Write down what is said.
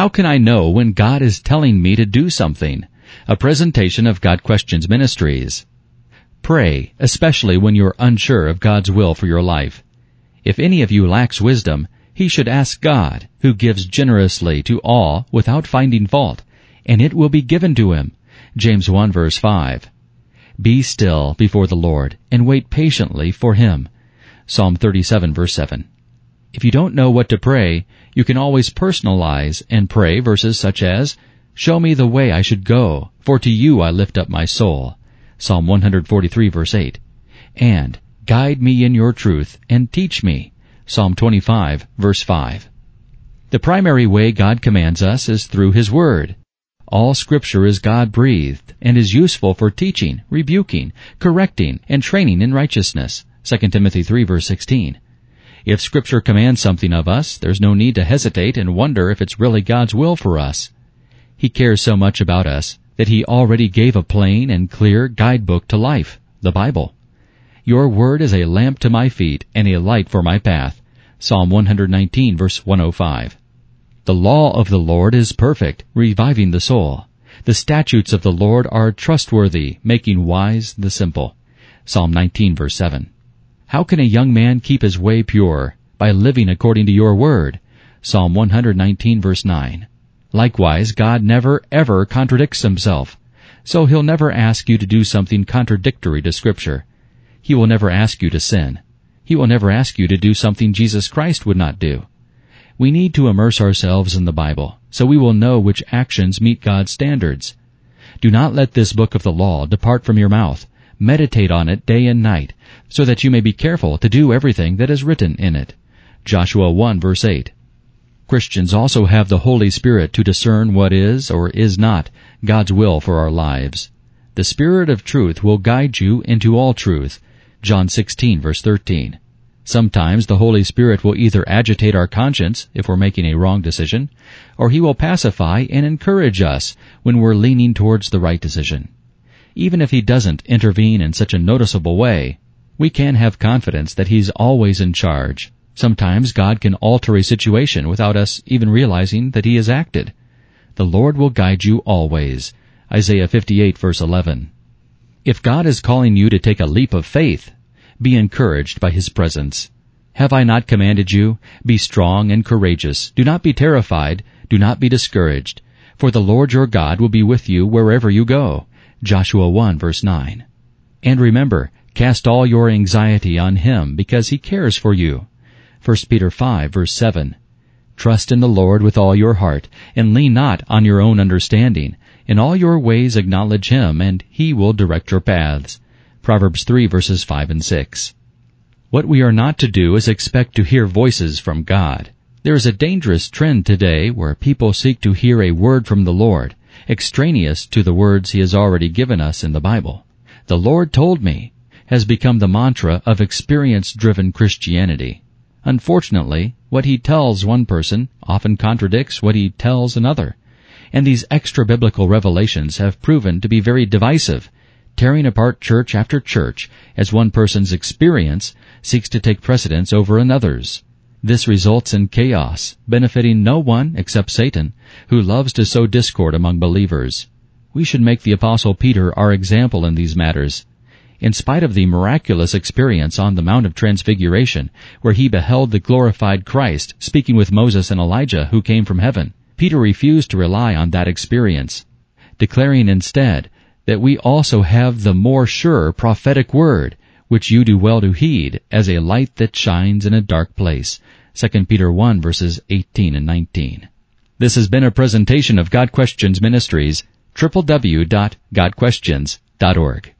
How can I know when God is telling me to do something? A presentation of Got Questions Ministries. Pray, especially when you're unsure of God's will for your life. If any of you lacks wisdom, he should ask God, who gives generously to all without finding fault, and it will be given to him. James 1 verse 5. Be still before the Lord and wait patiently for him. Psalm 37 verse 7. If you don't know what to pray, you can always personalize and pray verses such as, Show me the way I should go, for to you I lift up my soul. Psalm 143 verse 8. And, Guide me in your truth and teach me. Psalm 25 verse 5. The primary way God commands us is through His Word. All scripture is God breathed and is useful for teaching, rebuking, correcting, and training in righteousness. 2 Timothy 3 verse 16. If scripture commands something of us, there's no need to hesitate and wonder if it's really God's will for us. He cares so much about us that He already gave a plain and clear guidebook to life, the Bible. Your word is a lamp to my feet and a light for my path. Psalm 119 verse 105. The law of the Lord is perfect, reviving the soul. The statutes of the Lord are trustworthy, making wise the simple. Psalm 19 verse 7. How can a young man keep his way pure? By living according to your word. Psalm 119 verse 9. Likewise, God never ever contradicts himself. So he'll never ask you to do something contradictory to scripture. He will never ask you to sin. He will never ask you to do something Jesus Christ would not do. We need to immerse ourselves in the Bible, so we will know which actions meet God's standards. Do not let this book of the law depart from your mouth. Meditate on it day and night, so that you may be careful to do everything that is written in it. Joshua 1 verse 8. Christians also have the Holy Spirit to discern what is or is not God's will for our lives. The Spirit of truth will guide you into all truth. John 16 verse 13. Sometimes the Holy Spirit will either agitate our conscience if we're making a wrong decision, or He will pacify and encourage us when we're leaning towards the right decision. Even if He doesn't intervene in such a noticeable way, we can have confidence that He's always in charge. Sometimes God can alter a situation without us even realizing that He has acted. The Lord will guide you always. Isaiah 58 verse 11. If God is calling you to take a leap of faith, be encouraged by His presence. Have I not commanded you? Be strong and courageous. Do not be terrified. Do not be discouraged. For the Lord your God will be with you wherever you go. Joshua 1 verse 9. And remember, cast all your anxiety on Him because He cares for you. 1 Peter 5 verse 7. Trust in the Lord with all your heart, and lean not on your own understanding. In all your ways acknowledge Him, and He will direct your paths. Proverbs 3 verses 5 and 6. What we are not to do is expect to hear voices from God. There is a dangerous trend today where people seek to hear a word from the Lord, extraneous to the words He has already given us in the Bible. The Lord told me has become the mantra of experience-driven Christianity. Unfortunately, what He tells one person often contradicts what He tells another. And these extra-biblical revelations have proven to be very divisive, tearing apart church after church as one person's experience seeks to take precedence over another's. This results in chaos, benefiting no one except Satan, who loves to sow discord among believers. We should make the apostle Peter our example in these matters. In spite of the miraculous experience on the Mount of Transfiguration, where he beheld the glorified Christ speaking with Moses and Elijah who came from heaven, Peter refused to rely on that experience, declaring instead that we also have the more sure prophetic word, which you do well to heed as a light that shines in a dark place. 2 Peter 1 verses 18 and 19. This has been a presentation of Got Questions Ministries, www.gotquestions.org.